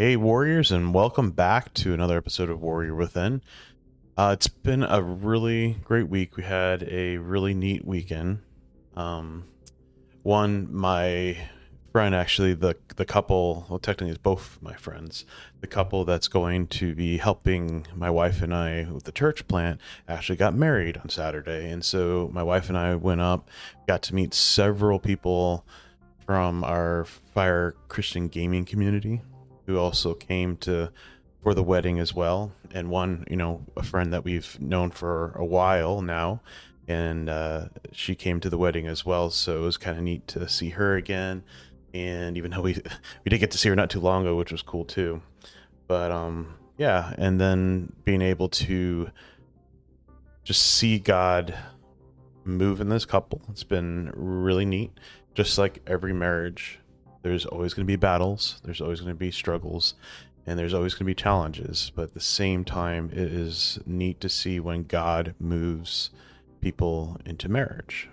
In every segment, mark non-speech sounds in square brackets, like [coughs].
Hey, Warriors, and welcome back to another episode of Warrior Within. Uh, it's been a really great week. We had a really neat weekend. Um, one, my friend, actually, the the couple, well, technically, it's both my friends. The couple that's going to be helping my wife and I with the church plant actually got married on Saturday, and so my wife and I went up, got to meet several people from our Fire Christian gaming community who also came to for the wedding as well, and one, you know, a friend that we've known for a while now, and uh, she came to the wedding as well. So it was kind of neat to see her again, and even though we [laughs] we did get to see her not too long ago, which was cool too. But um, yeah, and then being able to just see God move in this couple, it's been really neat. Just like every marriage, there's always going to be battles, there's always going to be struggles, and there's always going to be challenges. But at the same time, it is neat to see when God moves people into marriage.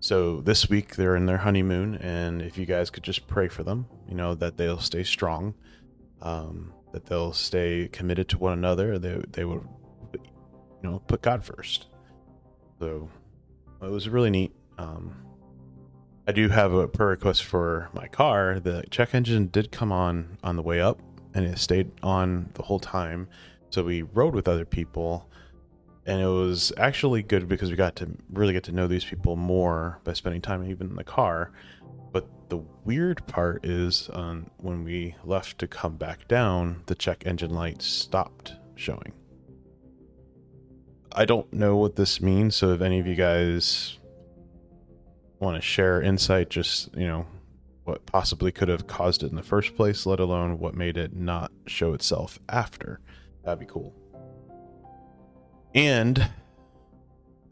So this week they're in their honeymoon, and if you guys could just pray for them, you know that they'll stay strong, um, that they'll stay committed to one another. They they will, you know, put God first. So it was really neat. Um, I do have a prayer request for my car. The check engine did come on on the way up, and it stayed on the whole time. So we rode with other people, and it was actually good because we got to really get to know these people more by spending time even in the car. But the weird part is um, when we left to come back down, the check engine light stopped showing. I don't know what this means, so if any of you guys want to share insight, just, you know, what possibly could have caused it in the first place, let alone what made it not show itself after. That'd be cool. And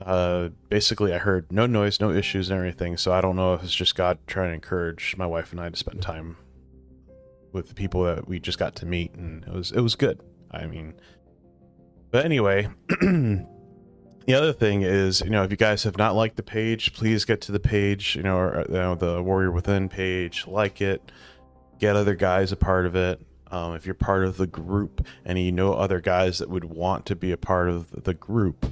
uh, basically, I heard no noise, no issues, and everything. So I don't know if it's just God trying to encourage my wife and I to spend time with the people that we just got to meet, and it was it was good. I mean, but anyway, [clears throat] the other thing is, you know, if you guys have not liked the page, please get to the page, you know, or, you know the Warrior Within page, like it, get other guys a part of it. Um, if you're part of the group and you know other guys that would want to be a part of the group,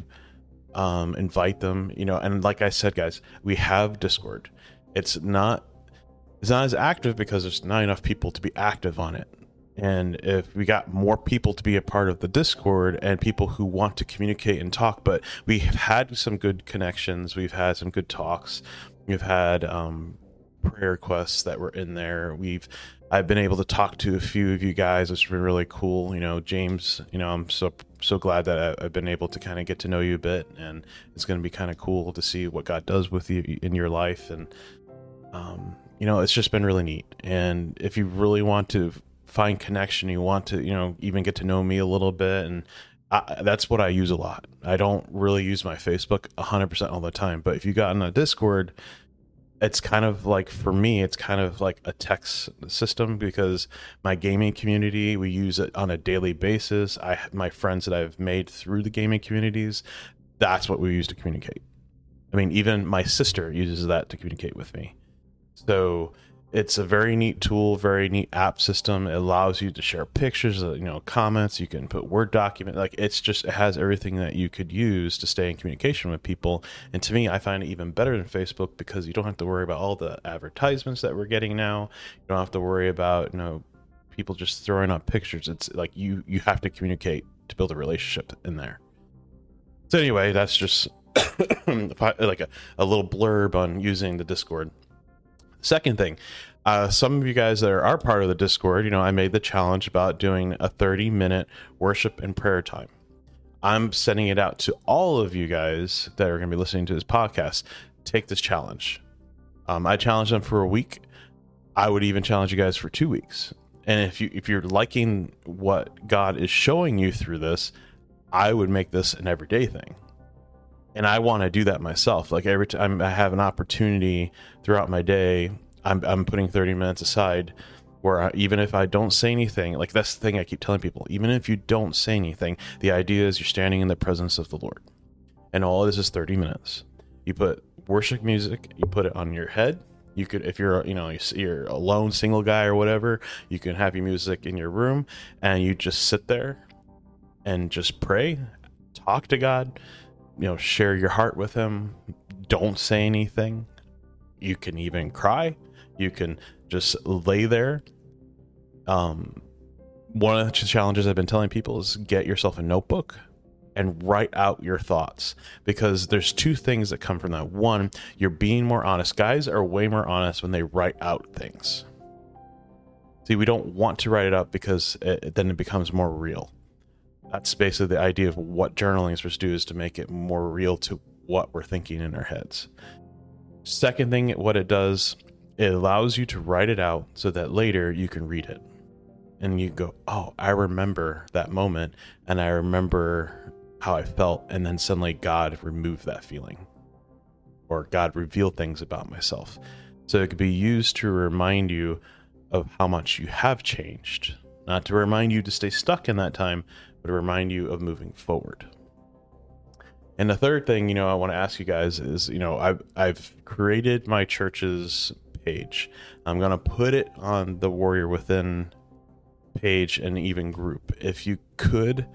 um, invite them. You know, and like I said, guys, we have Discord. It's not it's not as active because there's not enough people to be active on it. And if we got more people to be a part of the Discord and people who want to communicate and talk, but we have had some good connections, we've had some good talks, we've had um, prayer requests that were in there. We've I've been able to talk to a few of you guys. It's been really cool. You know, James. You know, I'm so so glad that I've been able to kind of get to know you a bit, and it's going to be kind of cool to see what God does with you in your life. And um, you know, it's just been really neat. And if you really want to find connection, you want to, you know, even get to know me a little bit. And I, that's what I use a lot. I don't really use my Facebook 100% all the time. But if you got in a Discord, it's kind of like for me it's kind of like a text system because my gaming community we use it on a daily basis i my friends that i've made through the gaming communities that's what we use to communicate i mean even my sister uses that to communicate with me so it's a very neat tool, very neat app system. It allows you to share pictures, uh, you know, comments. You can put Word document. Like it's just it has everything that you could use to stay in communication with people. And to me, I find it even better than Facebook because you don't have to worry about all the advertisements that we're getting now. You don't have to worry about you know people just throwing up pictures. It's like you you have to communicate to build a relationship in there. So anyway, that's just [coughs] like a, a little blurb on using the Discord. Second thing, uh, some of you guys that are, part of the Discord, you know, I made the challenge about doing a 30 minute worship and prayer time. I'm sending it out to all of you guys that are going to be listening to this podcast. Take this challenge. Um, I challenge them for a week. I would even challenge you guys for two weeks. And if you if you're liking what God is showing you through this, I would make this an everyday thing and I want to do that myself. Like every time I have an opportunity throughout my day, I'm I'm putting 30 minutes aside where I, even if I don't say anything, like that's the thing I keep telling people, even if you don't say anything, the idea is you're standing in the presence of the Lord. And all this is 30 minutes. You put worship music, you put it on your head, You could, if you're, you know, you're a lone single guy or whatever, you can have your music in your room and you just sit there and just pray, talk to God, you know, share your heart with Him. Don't say anything. You can even cry. You can just lay there. Um, one of the challenges I've been telling people is get yourself a notebook and write out your thoughts because there's two things that come from that. One, you're being more honest. Guys are way more honest when they write out things. See, we don't want to write it up because it, then it becomes more real. That's basically the idea of what journaling is supposed to do is to make it more real to what we're thinking in our heads. Second thing, what it does, it allows you to write it out so that later you can read it. And you go, oh, I remember that moment and I remember how I felt, and then suddenly God removed that feeling, or God revealed things about myself. So it could be used to remind you of how much you have changed, not to remind you to stay stuck in that time, but to remind you of moving forward. And the third thing, you know, I want to ask you guys is, you know, I've I've created my church's page. I'm gonna put it on the Warrior Within page and even group. If you could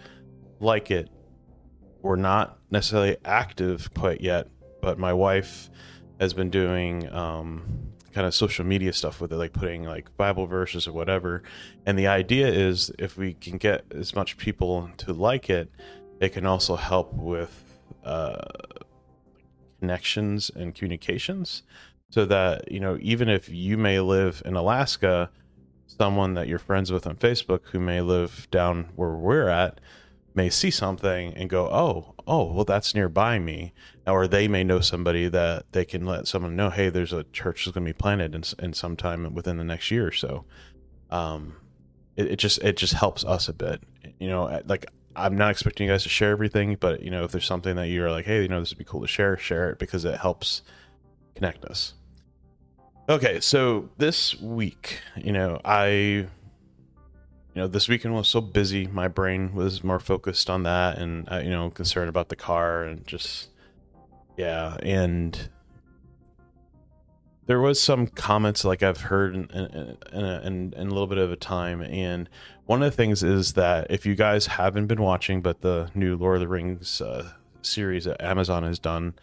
like it, we're not necessarily active quite yet, but my wife has been doing um, kind of social media stuff with it, like putting like Bible verses or whatever. And the idea is if we can get as much people to like it, it can also help with uh, connections and communications. So that, you know, even if you may live in Alaska, someone that you're friends with on Facebook who may live down where we're at may see something and go, "Oh, oh, well, that's nearby me," or they may know somebody that they can let someone know, "Hey, there's a church that's going to be planted in, in some time within the next year or so." Um, it, it just it just helps us a bit, you know. Like I'm not expecting you guys to share everything, but you know, if there's something that you're like, "Hey, you know, this would be cool to share," share it because it helps connect us. Okay, so this week, you know, I you know, this weekend was so busy. My brain was more focused on that, and uh, you know, concerned about the car, and just yeah, and there was some comments like I've heard in in, in, a, in, in a little bit of a time, and one of the things is that if you guys haven't been watching, but the new Lord of the Rings uh, series that Amazon has done,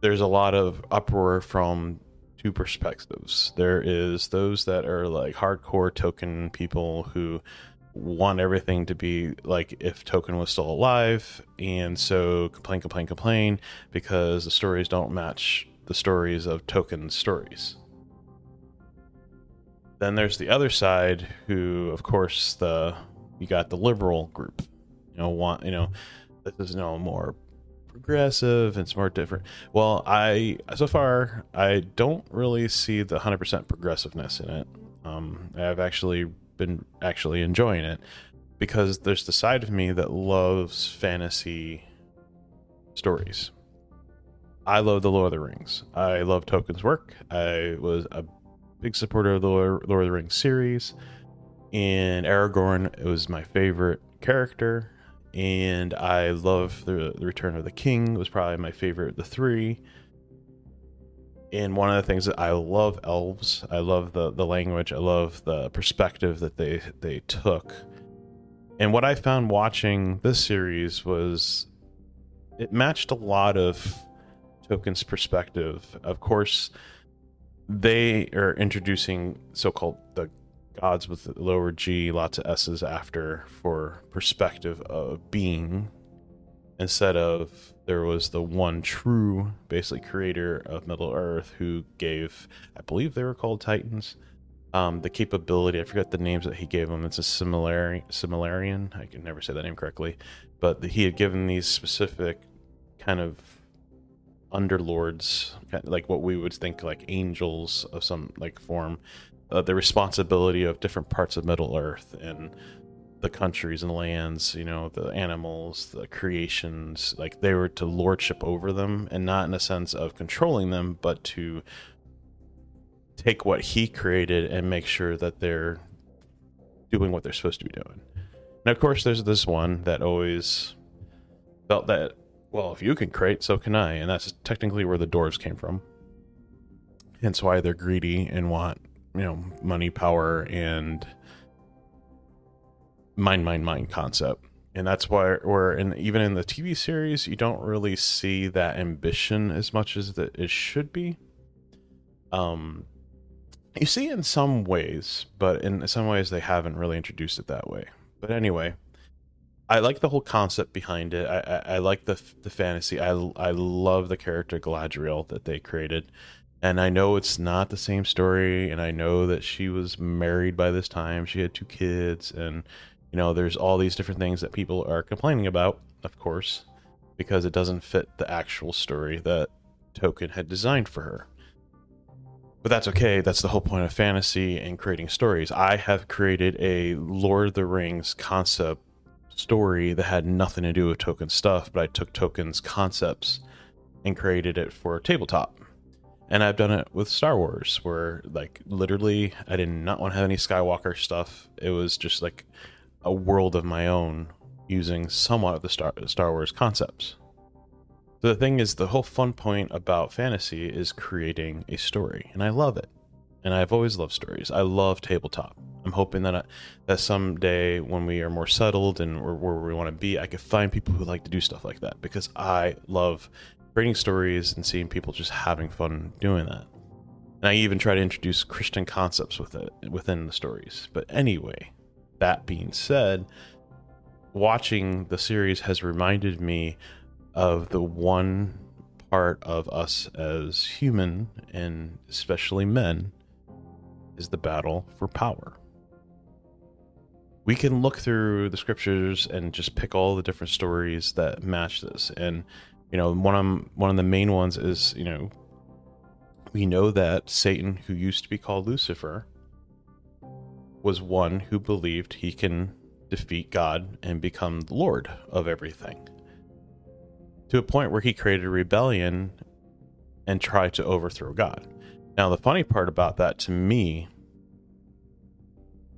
there's a lot of uproar from two perspectives. There is those that are like hardcore Tolkien people who want everything to be like if Tolkien was still alive, and so complain, complain, complain because the stories don't match the stories of Tolkien's stories. Then there's the other side, who, of course, the you got the liberal group. You know, want you know, this is no more progressive it's more different. Well i so far i don't really see the 100% progressiveness in it. Um, i've actually been actually enjoying it because there's the side of me that loves fantasy stories. I love the lord of the rings. I love tolkien's work. I was a big supporter of the lord of the rings series. And aragorn it was my favorite character and I love the, Return of the King was probably my favorite of the three. And one of the things that I love elves, I love the the language, I love the perspective that they they took. And what I found watching this series was it matched a lot of Tolkien's perspective. Of course, they are introducing so-called the gods with lower G, lots of S's after for perspective of being, instead of there was the one true, basically creator of Middle Earth who gave, I believe they were called Titans, um, the capability. I forget the names that he gave them. It's a similari- Silmarillion. I can never say that name correctly, but he had given these specific kind of underlords, like what we would think like angels of some like form, uh, the responsibility of different parts of Middle Earth and the countries and lands, you know, the animals, the creations, like they were to lordship over them and not in a sense of controlling them, but to take what he created and make sure that they're doing what they're supposed to be doing. And of course, there's this one that always felt that, well, if you can create, so can I. And that's technically where the dwarves came from hence why they're greedy and want you know money power and mind mind mind concept and that's why we're in even in the tv series you don't really see that ambition as much as that it should be um you see in some ways but in some ways they haven't really introduced it that way but anyway I like the whole concept behind it. I, I, I, like the the fantasy. I, I love the character Galadriel that they created, and I know it's not the same story. And I know that she was married by this time. She had two kids, and you know, there's all these different things that people are complaining about, of course, because it doesn't fit the actual story that Tolkien had designed for her. But that's okay. That's the whole point of fantasy and creating stories. I have created a Lord of the Rings concept story that had nothing to do with Tolkien stuff, but I took Tolkien's concepts and created it for tabletop. And I've done it with Star Wars, where like literally I did not want to have any Skywalker stuff. It was just like a world of my own using somewhat of the Star Star Wars concepts. The thing is, the whole fun point about fantasy is creating a story, and I love it. And I've always loved stories. I love tabletop. I'm hoping that I, that someday when we are more settled and where, where we want to be, I could find people who like to do stuff like that because I love creating stories and seeing people just having fun doing that. And I even try to introduce Christian concepts with it within the stories. But anyway, that being said, watching the series has reminded me of the one part of us as human and especially men is the battle for power we can look through the scriptures and just pick all the different stories that match this. And you know, one of one of the main ones is you know, we know that Satan, who used to be called Lucifer, was one who believed he can defeat God and become the Lord of everything. To a point where he created a rebellion and tried to overthrow God. Now, the funny part about that to me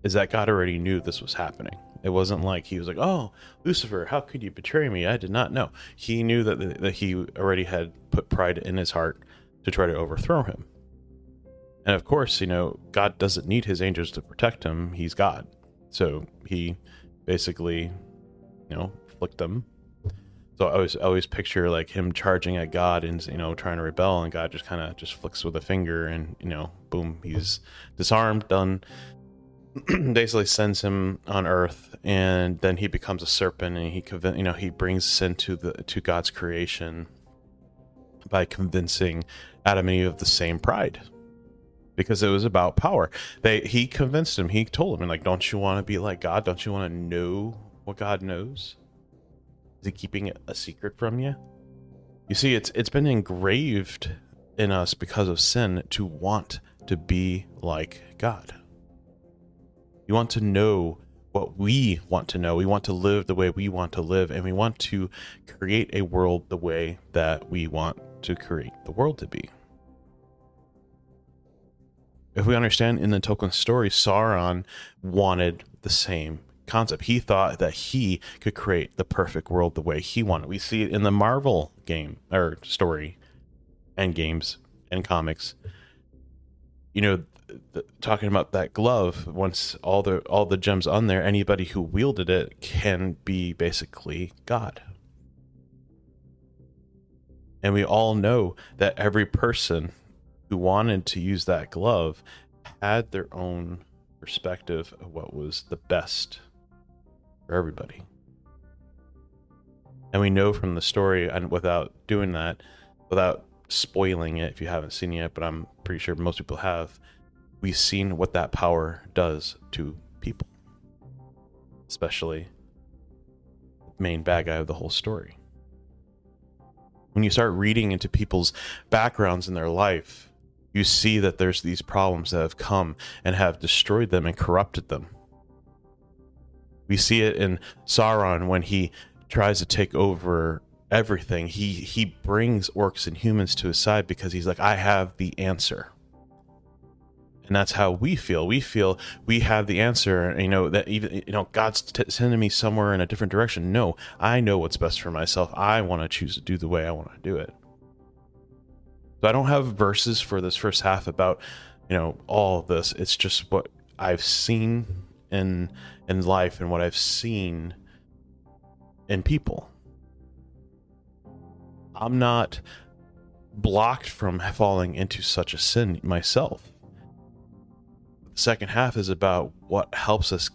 is that God already knew this was happening. It wasn't like he was like, "Oh, Lucifer, how could you betray me? I did not know." He knew that that he already had put pride in his heart to try to overthrow him. And of course, you know, God doesn't need his angels to protect him. He's God. So he basically, you know, flicked them. So I always always picture like him charging at God and you know trying to rebel, and God just kind of just flicks with a finger, and you know, boom, he's disarmed, done. [clears throat] basically sends him on Earth, and then he becomes a serpent, and he you know he brings sin to the to God's creation by convincing Adam and Eve of the same pride, because it was about power. They he convinced him. He told him, and like, don't you want to be like God? Don't you want to know what God knows? Is he keeping a secret from you? You see, it's it's been engraved in us because of sin to want to be like God. We want to know what we want to know. We want to live the way we want to live, and we want to create a world the way that we want to create the world to be. If we understand in the Tolkien story, Sauron wanted the same concept. He thought that he could create the perfect world the way he wanted. We see it in the Marvel game or story and games and comics. You know, the, talking about that glove once all the all the gems on there anybody who wielded it can be basically god. And we all know that every person who wanted to use that glove had their own perspective of what was the best for everybody. And we know from the story and without doing that without spoiling it if you haven't seen it yet but i'm pretty sure most people have we've seen what that power does to people, especially the main bad guy of the whole story. When you start reading into people's backgrounds in their life, you see that there's these problems that have come and have destroyed them and corrupted them. We see it in Sauron when he tries to take over everything. He he brings orcs and humans to his side because he's like, I have the answer and that's how we feel we feel we have the answer you know that even you know god's t- sending me somewhere in a different direction no i know what's best for myself i want to choose to do the way i want to do it So I don't have verses for this first half about, you know, all of this. It's just what I've seen in in life and what I've seen in people. I'm not blocked from falling into such a sin myself. Second half is about what helps us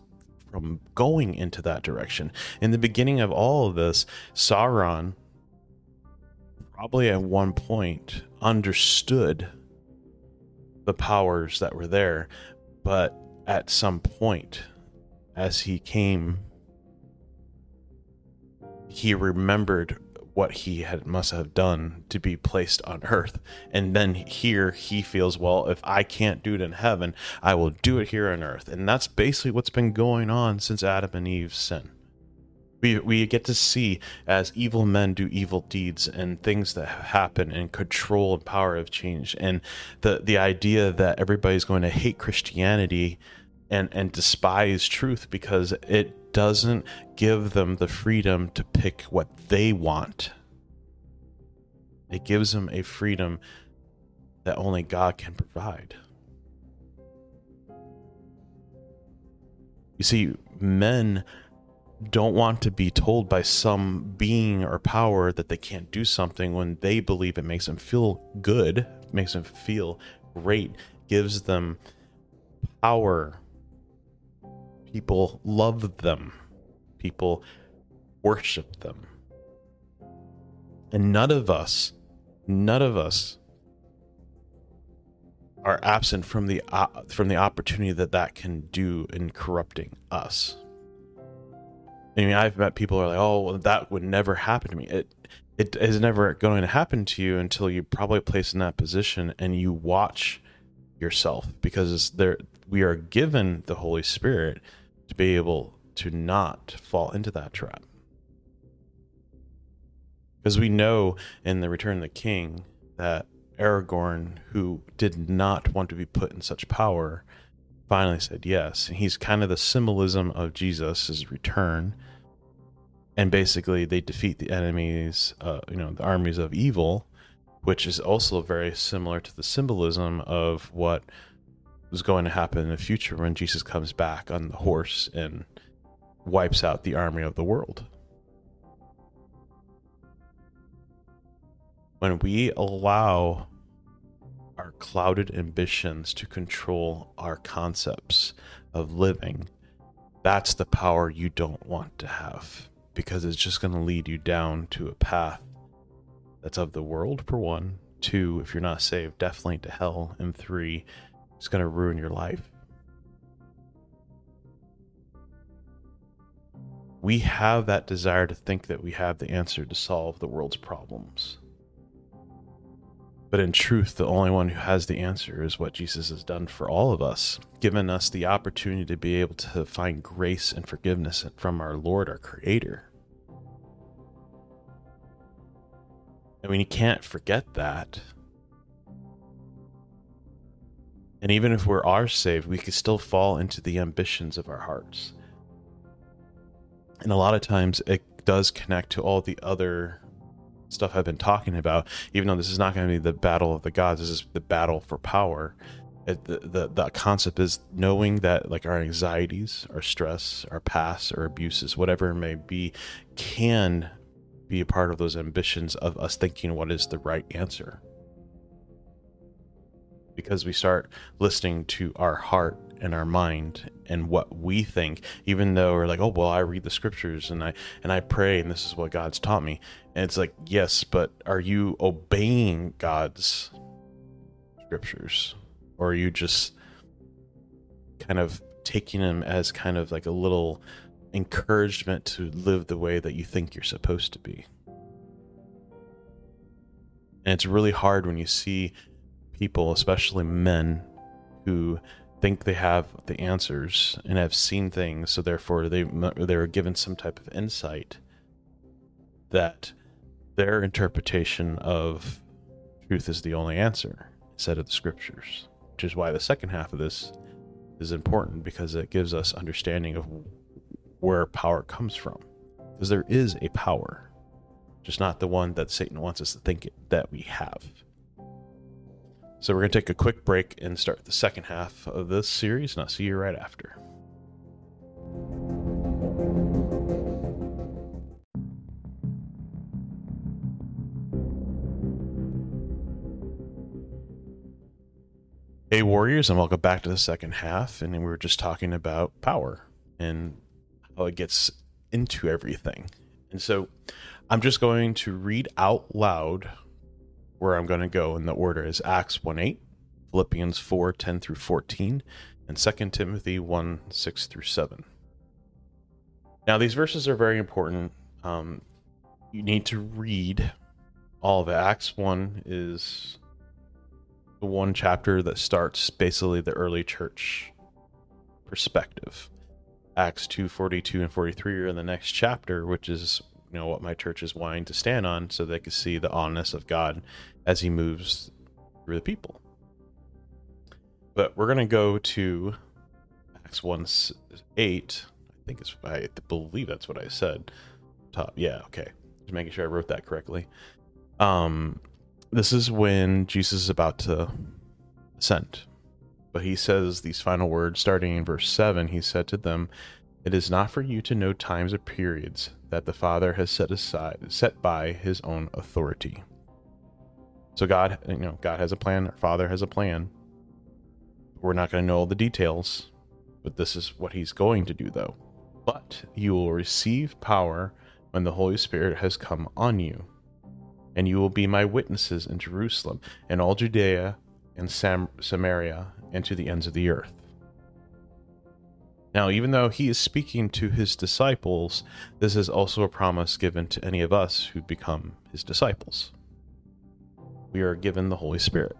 from going into that direction. In the beginning of all of this, Sauron probably at one point understood the powers that were there, but at some point, as he came, he remembered what he had must have done to be placed on earth. And then here he feels well if i can't do it in heaven i will do it here on earth. And that's basically what's been going on since adam and eve's sin. We, we get to see as evil men do evil deeds and things that happen and control and power have changed and the the idea that everybody's going to hate christianity and and despise truth because it doesn't give them the freedom to pick what they want. It gives them a freedom that only God can provide. You see, men don't want to be told by some being or power that they can't do something when they believe it makes them feel good, makes them feel great, gives them power People love them. People worship them. And none of us, none of us are absent from the uh, from the opportunity that that can do in corrupting us. I mean, I've met people who are like, "Oh, well, that would never happen to me." It it is never going to happen to you until you probably place in that position and you watch yourself because there we are given the Holy Spirit to be able to not fall into that trap. Because we know in the Return of the King that Aragorn, who did not want to be put in such power, finally said yes. He's kind of the symbolism of Jesus' return. And basically, they defeat the enemies, uh, you know, the armies of evil, which is also very similar to the symbolism of what was going to happen in the future when Jesus comes back on the horse and wipes out the army of the world. When we allow our clouded ambitions to control our concepts of living, that's the power you don't want to have because it's just going to lead you down to a path that's of the world, for one. Two, if you're not saved, definitely to hell. And three, it's going to ruin your life. We have that desire to think that we have the answer to solve the world's problems. But in truth, the only one who has the answer is what Jesus has done for all of us, given us the opportunity to be able to find grace and forgiveness from our Lord, our Creator. I mean, you can't forget that. And even if we are saved, we could still fall into the ambitions of our hearts. And a lot of times it does connect to all the other stuff I've been talking about, even though this is not going to be the battle of the gods, this is the battle for power. It, the, the, the concept is knowing that like our anxieties, our stress, our past, our abuses, whatever it may be, can be a part of those ambitions of us thinking what is the right answer because we start listening to our heart and our mind and what we think even though we're like oh well i read the scriptures and i and i pray and this is what god's taught me. And it's like yes but are you obeying god's scriptures? Or are you just kind of taking them as kind of like a little encouragement to live the way that you think you're supposed to be? And it's really hard when you see people, especially men, who think they have the answers and have seen things, so therefore they they're given some type of insight that their interpretation of truth is the only answer instead of the scriptures. Which is why the second half of this is important because it gives us understanding of where power comes from. Because there is a power, just not the one that Satan wants us to think that we have. So we're going to take a quick break and start the second half of this series, and I'll see you right after. Hey, Warriors, and welcome back to the second half. And we were just talking about power and how it gets into everything. And so I'm just going to read out loud where I'm going to go in the order is Acts 1 8, Philippians 4 10 through 14, and 2 Timothy 1 6 through 7. Now, these verses are very important. Um, you need to read all of it. Acts 1 is the one chapter that starts basically the early church perspective. Acts 2 42 and 43 are in the next chapter, which is you know what my church is wanting to stand on so they can see the honest of God as he moves through the people. But we're gonna go to Acts 1 8. I think it's I believe that's what I said. Top yeah, okay. Just making sure I wrote that correctly. Um this is when Jesus is about to ascend. But he says these final words starting in verse 7. He said to them, It is not for you to know times or periods that the Father has set aside, set by his own authority. So God, you know, God has a plan, our Father has a plan. We're not going to know all the details, but this is what he's going to do though. But you will receive power when the Holy Spirit has come on you and you will be my witnesses in Jerusalem and all Judea and Sam- Samaria and to the ends of the earth. Now, even though he is speaking to his disciples, this is also a promise given to any of us who become his disciples. We are given the Holy Spirit.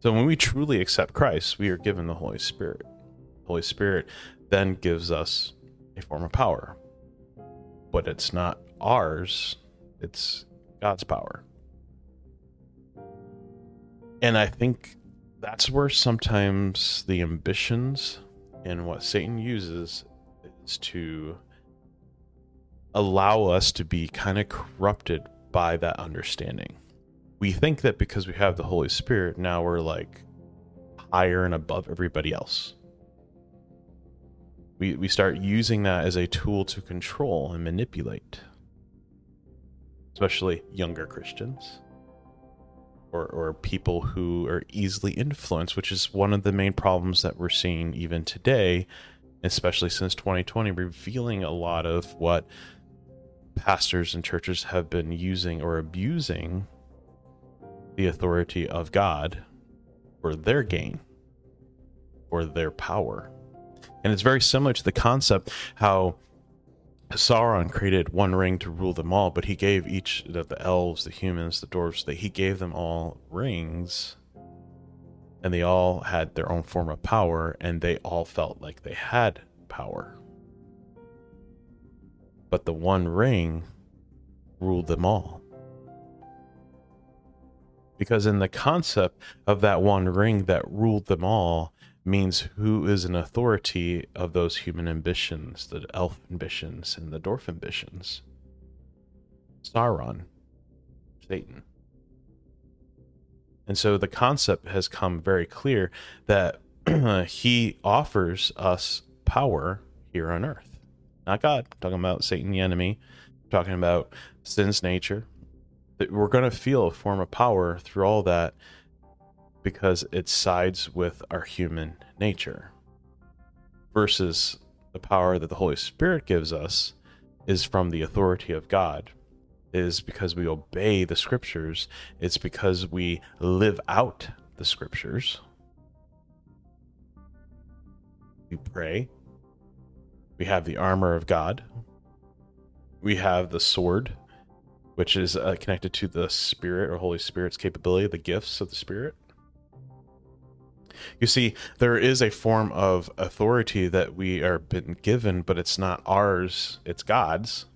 So when we truly accept Christ, we are given the Holy Spirit. The Holy Spirit then gives us a form of power, but it's not ours it's God's power. And I think that's where sometimes the ambitions and what Satan uses is to allow us to be kind of corrupted by that understanding. We think that because we have the Holy Spirit, now we're like higher and above everybody else. We, we start using that as a tool to control and manipulate especially younger Christians or, or people who are easily influenced, which is one of the main problems that we're seeing even today, especially since 2020, revealing a lot of what pastors and churches have been using or abusing the authority of God for their gain or their power. And it's very similar to the concept how Sauron created one ring to rule them all, but he gave each of the elves, the humans, the dwarves, that he gave them all rings, and they all had their own form of power, and they all felt like they had power. But the one ring ruled them all. Because in the concept of that one ring that ruled them all, means who is an authority of those human ambitions, the elf ambitions and the dwarf ambitions. Sauron, Satan. And so the concept has come very clear that [clears throat] he offers us power here on earth. Not God. I'm talking about Satan, the enemy. I'm talking about sin's nature. We're going to feel a form of power through all that because it sides with our human nature versus the power that the Holy Spirit gives us is from the authority of God is because we obey the scriptures it's because we live out the scriptures we pray we have the armor of God we have the sword which is uh, connected to the spirit or holy spirit's capability the gifts of the spirit you see, there is a form of authority that we are been given, but it's not ours, it's God's.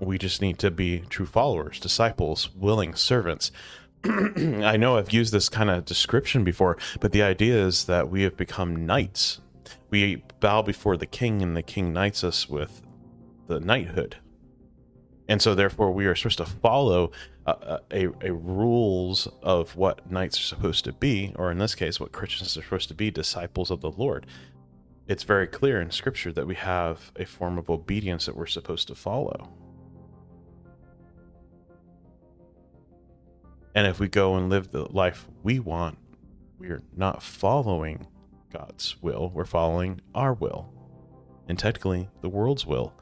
We just need to be true followers, disciples, willing servants. [clears throat] I know I've used this kind of description before, but the idea is that we have become knights. We bow before the king, and the king knights us with the knighthood. And so, therefore, we are supposed to follow a, a, a rules of what knights are supposed to be, or in this case, what Christians are supposed to be, disciples of the Lord. It's very clear in Scripture that we have a form of obedience that we're supposed to follow. And if we go and live the life we want, we're not following God's will, we're following our will. And technically, the world's will,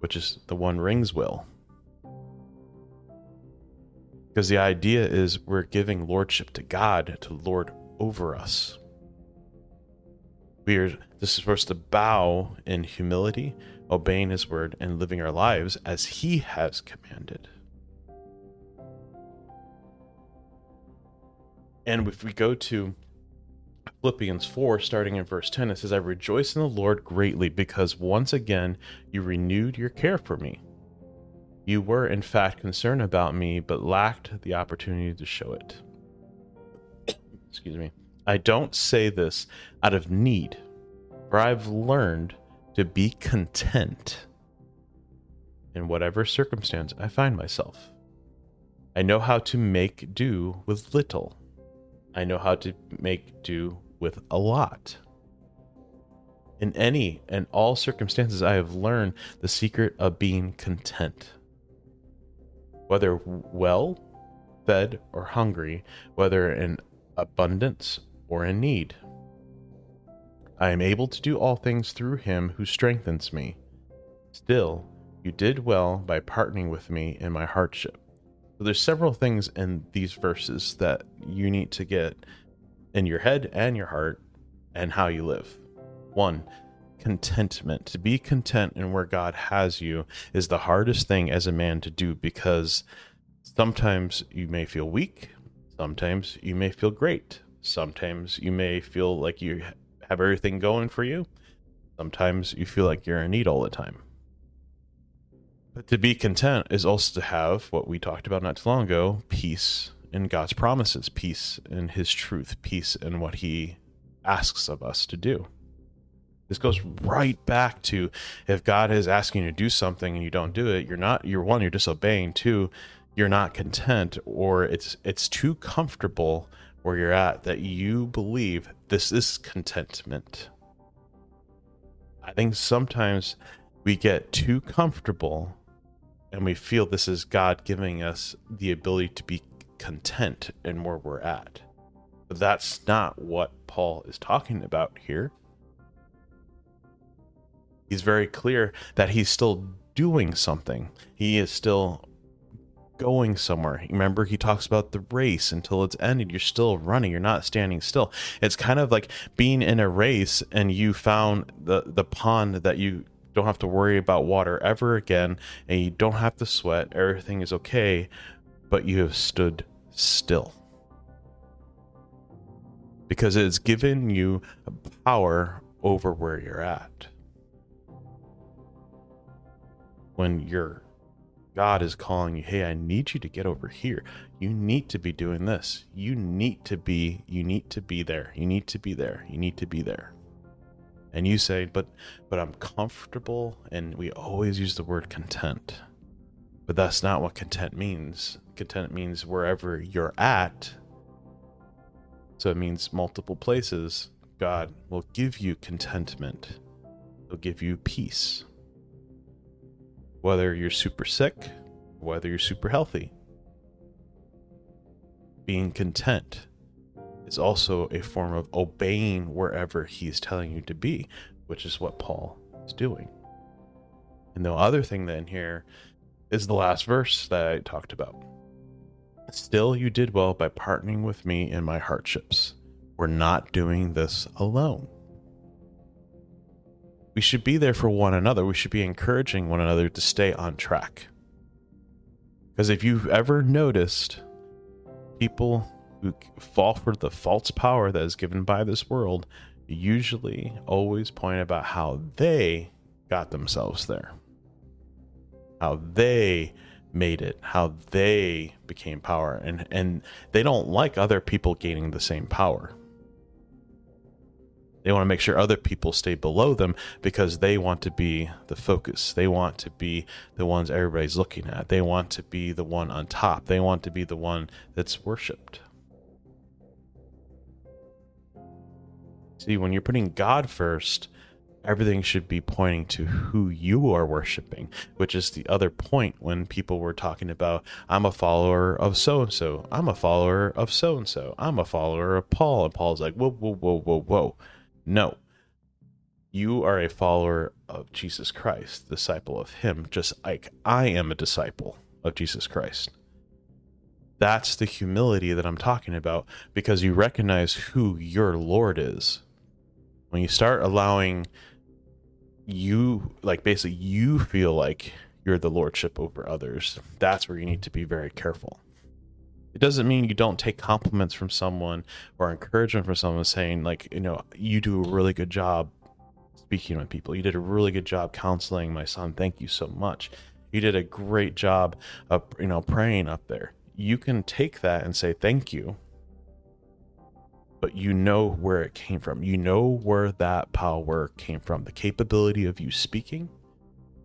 which is the One Ring's will. Because the idea is we're giving lordship to God to lord over us. We are this is supposed to bow in humility, obeying his word, and living our lives as he has commanded. And if we go to Philippians 4, starting in verse 10, it says, I rejoice in the Lord greatly because once again you renewed your care for me. You were, in fact, concerned about me, but lacked the opportunity to show it. [coughs] Excuse me. I don't say this out of need, for I've learned to be content in whatever circumstance I find myself. I know how to make do with little. I know how to make do with a lot. In any and all circumstances, I have learned the secret of being content whether well fed or hungry, whether in abundance or in need. I am able to do all things through him who strengthens me. Still, you did well by partnering with me in my hardship. So there's several things in these verses that you need to get in your head and your heart and how you live. One, contentment. To be content in where God has you is the hardest thing as a man to do because sometimes you may feel weak, sometimes you may feel great, sometimes you may feel like you have everything going for you, sometimes you feel like you're in need all the time. But to be content is also to have what we talked about not too long ago peace in God's promises, peace in His truth, peace in what He asks of us to do. This goes right back to if God is asking you to do something and you don't do it, you're not you're one, you're disobeying, two, you're not content, or it's it's too comfortable where you're at that you believe this is contentment. I think sometimes we get too comfortable and we feel this is God giving us the ability to be content in where we're at. But that's not what Paul is talking about here he's very clear that he's still doing something. He is still going somewhere. Remember, he talks about the race until it's ended. You're still running. You're not standing still. It's kind of like being in a race and you found the the pond that you don't have to worry about water ever again, and you don't have to sweat. Everything is okay, but you have stood still because it's given you power over where you're at when your God is calling you, hey, I need you to get over here. You need to be doing this. You need to be, you need to be there. You need to be there. You need to be there. And you say, but but I'm comfortable, and we always use the word content. But that's not what content means. Content means wherever you're at. So it means multiple places. God will give you contentment. He'll give you peace whether you're super sick, whether you're super healthy. Being content is also a form of obeying wherever he's telling you to be, which is what Paul is doing. And the other thing then here is the last verse that I talked about. Still, you did well by partnering with me in my hardships. We're not doing this alone we should be there for one another. We should be encouraging one another to stay on track. Because if you've ever noticed people who fall for the false power that is given by this world, usually always point about how they got themselves there, how they made it, how they became power, and and they don't like other people gaining the same power They want to make sure other people stay below them because they want to be the focus. They want to be the ones everybody's looking at. They want to be the one on top. They want to be the one that's worshiped. See, when you're putting God first, everything should be pointing to who you are worshiping, which is the other point when people were talking about, I'm a follower of so and so, I'm a follower of so and so, I'm a follower of Paul. And Paul's like, whoa, whoa, whoa, whoa, whoa. No. You are a follower of Jesus Christ, disciple of Him, just like I am a disciple of Jesus Christ. That's the humility that I'm talking about because you recognize who your Lord is. When you start allowing you, like basically, you feel like you're the lordship over others, that's where you need to be very careful. It doesn't mean you don't take compliments from someone or encouragement from someone saying, like, you know, you do a really good job speaking with people. You did a really good job counseling my son. Thank you so much. You did a great job of, you know, praying up there. You can take that and say thank you, but you know where it came from. You know where that power came from. The capability of you speaking,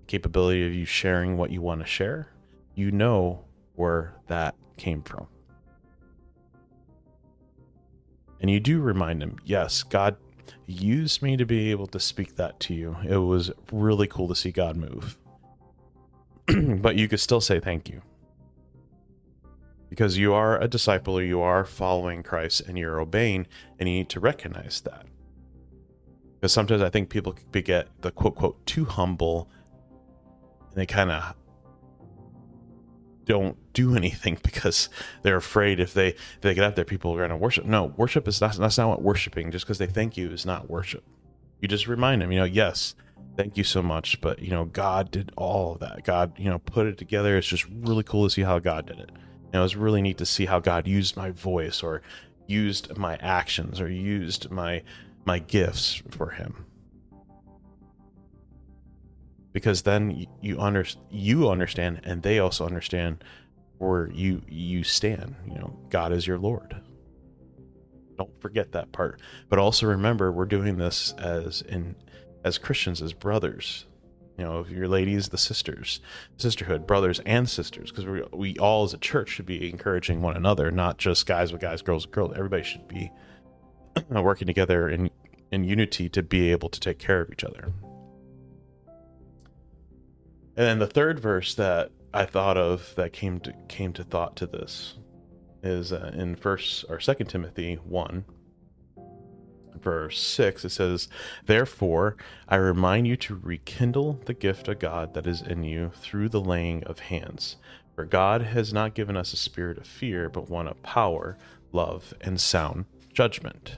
capability of you sharing what you want to share. You know where that came from. And you do remind him, yes, God used me to be able to speak that to you. It was really cool to see God move. [clears throat] but you could still say thank you. Because you are a disciple, you are following Christ, and you're obeying, and you need to recognize that. Because sometimes I think people get the quote, quote, too humble, and they kind of don't do [laughs] anything because they're afraid if they if they get out there, people are going to worship. No, worship is not that's not what worshiping. Just because they thank you is not worship. You just remind them, you know, yes, thank you so much, but you know, God did all of that. God, you know, put it together. It's just really cool to see how God did it. You know, it's really neat to see how God used my voice or used my actions or used my my gifts for Him. Because then you under you understand and they also understand where you you stand you know god is your lord. Don't forget that part. But also remember we're doing this as in as christians as brothers know your ladies the sisters sisterhood brothers and sisters because we, we all as a church should be encouraging one another not just guys with guys girls with girls. Everybody should be [clears throat] working together in in unity to be able to take care of each other. And then the third verse that I thought of that came to came to thought to this is uh, in first or second Timothy 1 verse 6 it says therefore i remind you to rekindle the gift of god that is in you through the laying of hands. For god has not given us a spirit of fear but one of power love and sound judgment.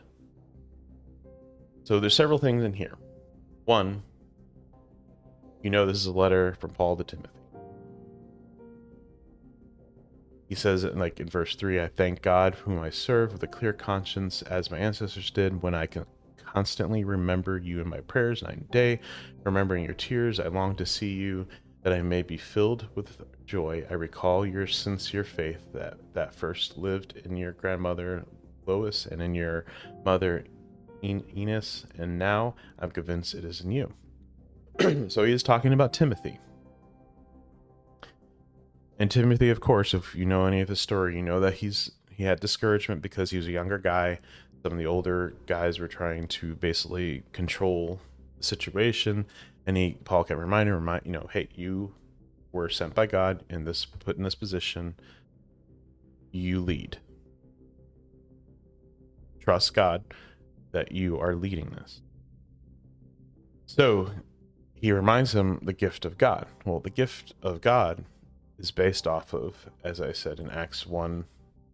So there's several things in here. One you know this is a letter from Paul to Timothy. He says, like in verse 3, I thank God, whom I serve with a clear conscience, as my ancestors did, when I can constantly remember you in my prayers night and day. Remembering your tears, I long to see you, that I may be filled with joy. I recall your sincere faith that, that first lived in your grandmother Lois and in your mother Eunice, and now I'm convinced it is in you. [clears throat] so he is talking about Timothy. And Timothy, of course, if you know any of his story, you know that he's he had discouragement because he was a younger guy. Some of the older guys were trying to basically control the situation, and he Paul kept reminding remind you know, hey, you were sent by God in this put in this position. You lead. Trust God that you are leading this. So he reminds him the gift of God. Well, the gift of God is based off of, as I said in Acts 1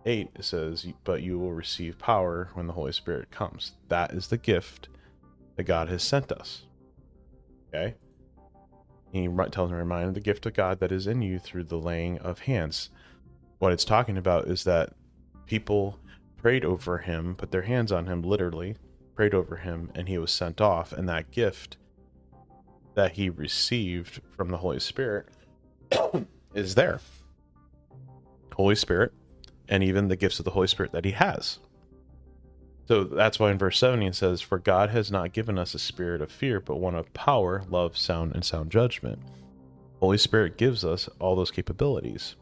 8, it says, But you will receive power when the Holy Spirit comes. That is the gift that God has sent us. Okay? He tells him, remind the gift of God that is in you through the laying of hands. What it's talking about is that people prayed over him, put their hands on him, literally, prayed over him, and he was sent off. And that gift that he received from the Holy Spirit is there. Holy Spirit, and even the gifts of the Holy Spirit that he has. So that's why in verse 70 it says, For God has not given us a spirit of fear, but one of power, love, sound, and sound judgment. Holy Spirit gives us all those capabilities.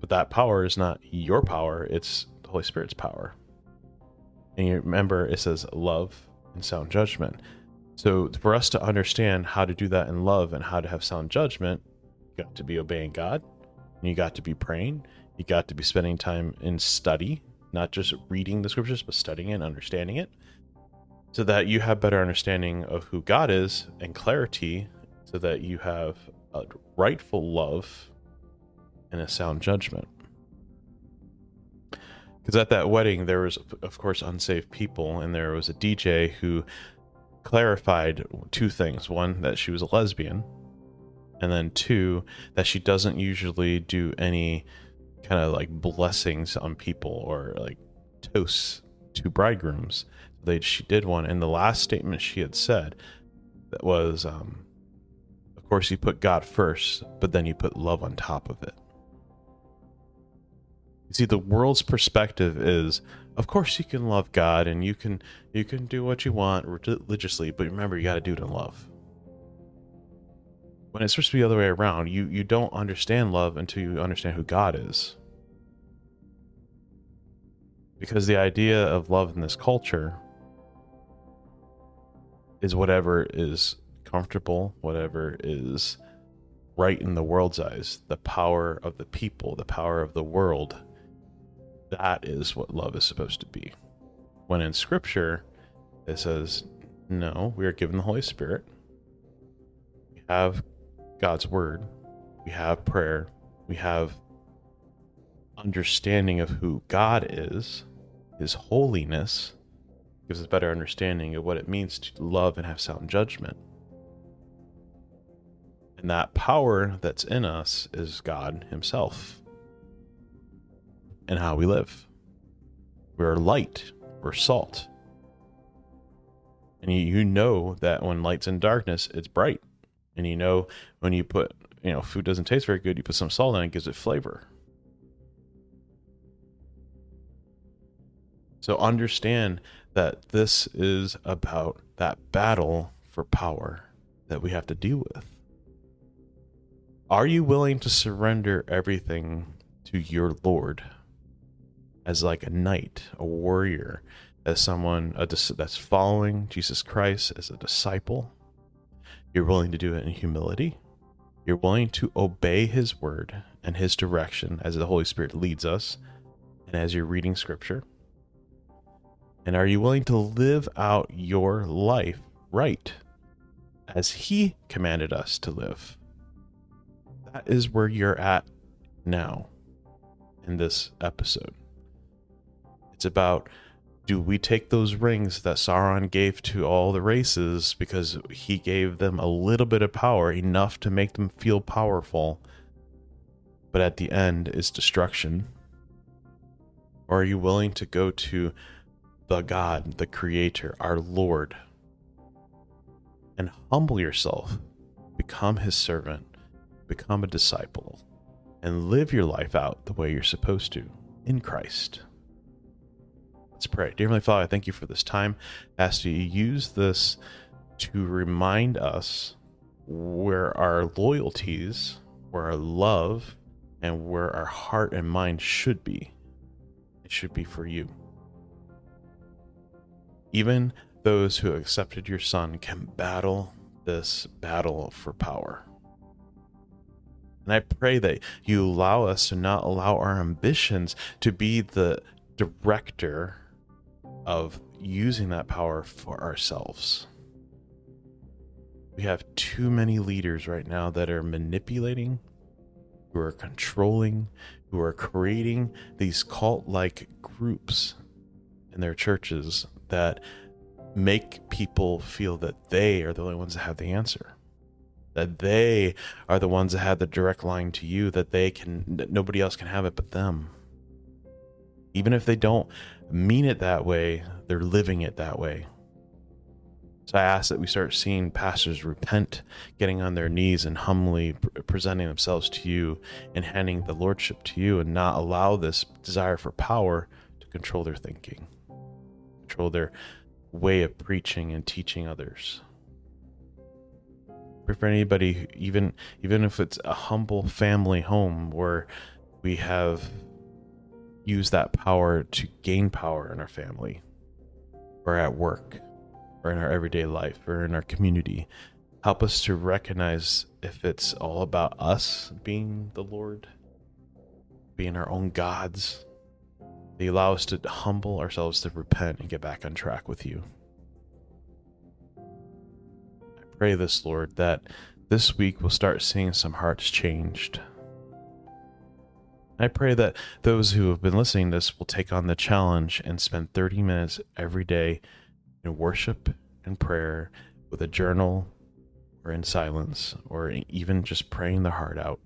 But that power is not your power, it's the Holy Spirit's power. And you remember it says love and sound judgment. So for us to understand how to do that in love and how to have sound judgment, you got to be obeying God, you got to be praying, you got to be spending time in study, not just reading the scriptures, but studying and understanding it, so that you have better understanding of who God is and clarity, so that you have a rightful love and a sound judgment. Because at that wedding, there was, of course, unsaved people, and there was a DJ who clarified two things: one, that she was a lesbian, and then two, that she doesn't usually do any kind of like blessings on people or like toasts to bridegrooms. They she did one, and the last statement she had said that was, um, of course, you put God first, but then you put love on top of it. You see, the world's perspective is, of course, you can love God and you can you can do what you want religiously, but remember, you got to do it in love. When it's supposed to be the other way around, you you don't understand love until you understand who God is. Because the idea of love in this culture is whatever is comfortable, whatever is right in the world's eyes, the power of the people, the power of the world that is what love is supposed to be. When in scripture, it says, no, we are given the Holy Spirit. We have God's word. We have prayer. We have understanding of who God is, his holiness gives us better understanding of what it means to love and have sound judgment. And that power that's in us is God himself and how we live. We're light, we're salt. And you, you know that when light's in darkness, it's bright. And you know when you put, you know, food doesn't taste very good, you put some salt in it, it gives it flavor. So understand that this is about that battle for power that we have to deal with. Are you willing to surrender everything to your Lord? as like a knight, a warrior, as someone a that's following Jesus Christ as a disciple. You're willing to do it in humility. You're willing to obey his word and his direction as the Holy Spirit leads us and as you're reading scripture. And are you willing to live out your life right as he commanded us to live? That is where you're at now in this episode. It's about do we take those rings that Sauron gave to all the races because he gave them a little bit of power, enough to make them feel powerful, but at the end is destruction? Or are you willing to go to the God, the Creator, our Lord, and humble yourself, become His servant, become a disciple, and live your life out the way you're supposed to in Christ? Let's pray. Dear Heavenly Father, I thank you for this time. I ask you to use this to remind us where our loyalties, where our love, and where our heart and mind should be. It should be for you. Even those who accepted your Son can battle this battle for power. And I pray that you allow us to not allow our ambitions to be the director of using that power for ourselves. We have too many leaders right now that are manipulating, who are controlling, who are creating these cult like groups in their churches that make people feel that they are the only ones that have the answer. That they are the ones that have the direct line to you, that they can, that nobody else can have it but them. Even if they don't mean it that way, they're living it that way. So I ask that we start seeing pastors repent, getting on their knees and humbly presenting themselves to you and handing the lordship to you and not allow this desire for power to control their thinking. control their way of preaching and teaching others. For anybody, even even if it's a humble family home where we have used that power to gain power in our family, or at work, or in our everyday life, or in our community. Help us to recognize if it's all about us being the Lord, being our own gods. They allow us to humble ourselves to repent and get back on track with you I pray this, Lord, that this week we'll start seeing some hearts changed. I pray that those who have been listening to this will take on the challenge and spend 30 minutes every day in worship and prayer with a journal or in silence or even just praying the heart out.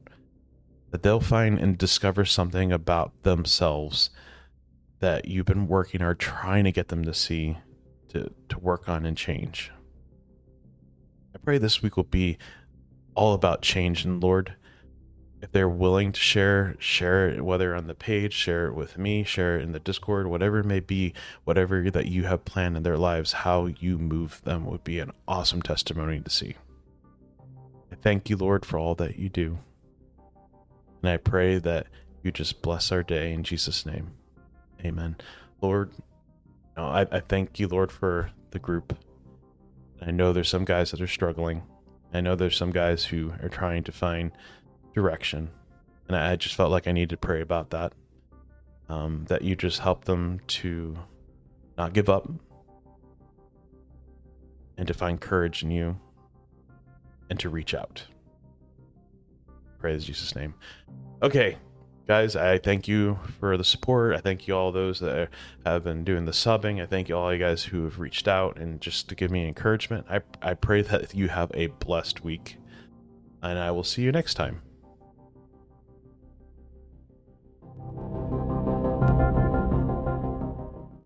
That they'll find and discover something about themselves that you've been working or trying to get them to see, to, to work on and change. I pray this week will be all about change. And Lord, if they're willing to share, share it, whether on the page, share it with me, share it in the Discord, whatever it may be, whatever that you have planned in their lives, how you move them would be an awesome testimony to see. I thank you, Lord, for all that you do. And I pray that you just bless our day in Jesus' name. Amen. Lord, I, I thank you, Lord, for the group I know there's some guys that are struggling. I know there's some guys who are trying to find direction. And I just felt like I needed to pray about that. Um, that you just help them to not give up and to find courage in you and to reach out. Praise Jesus' name. Okay, guys, I thank you for the support. I thank you all those that have been doing the subbing. I thank you all you guys who have reached out and just to give me encouragement. I I pray that you have a blessed week, and I will see you next time.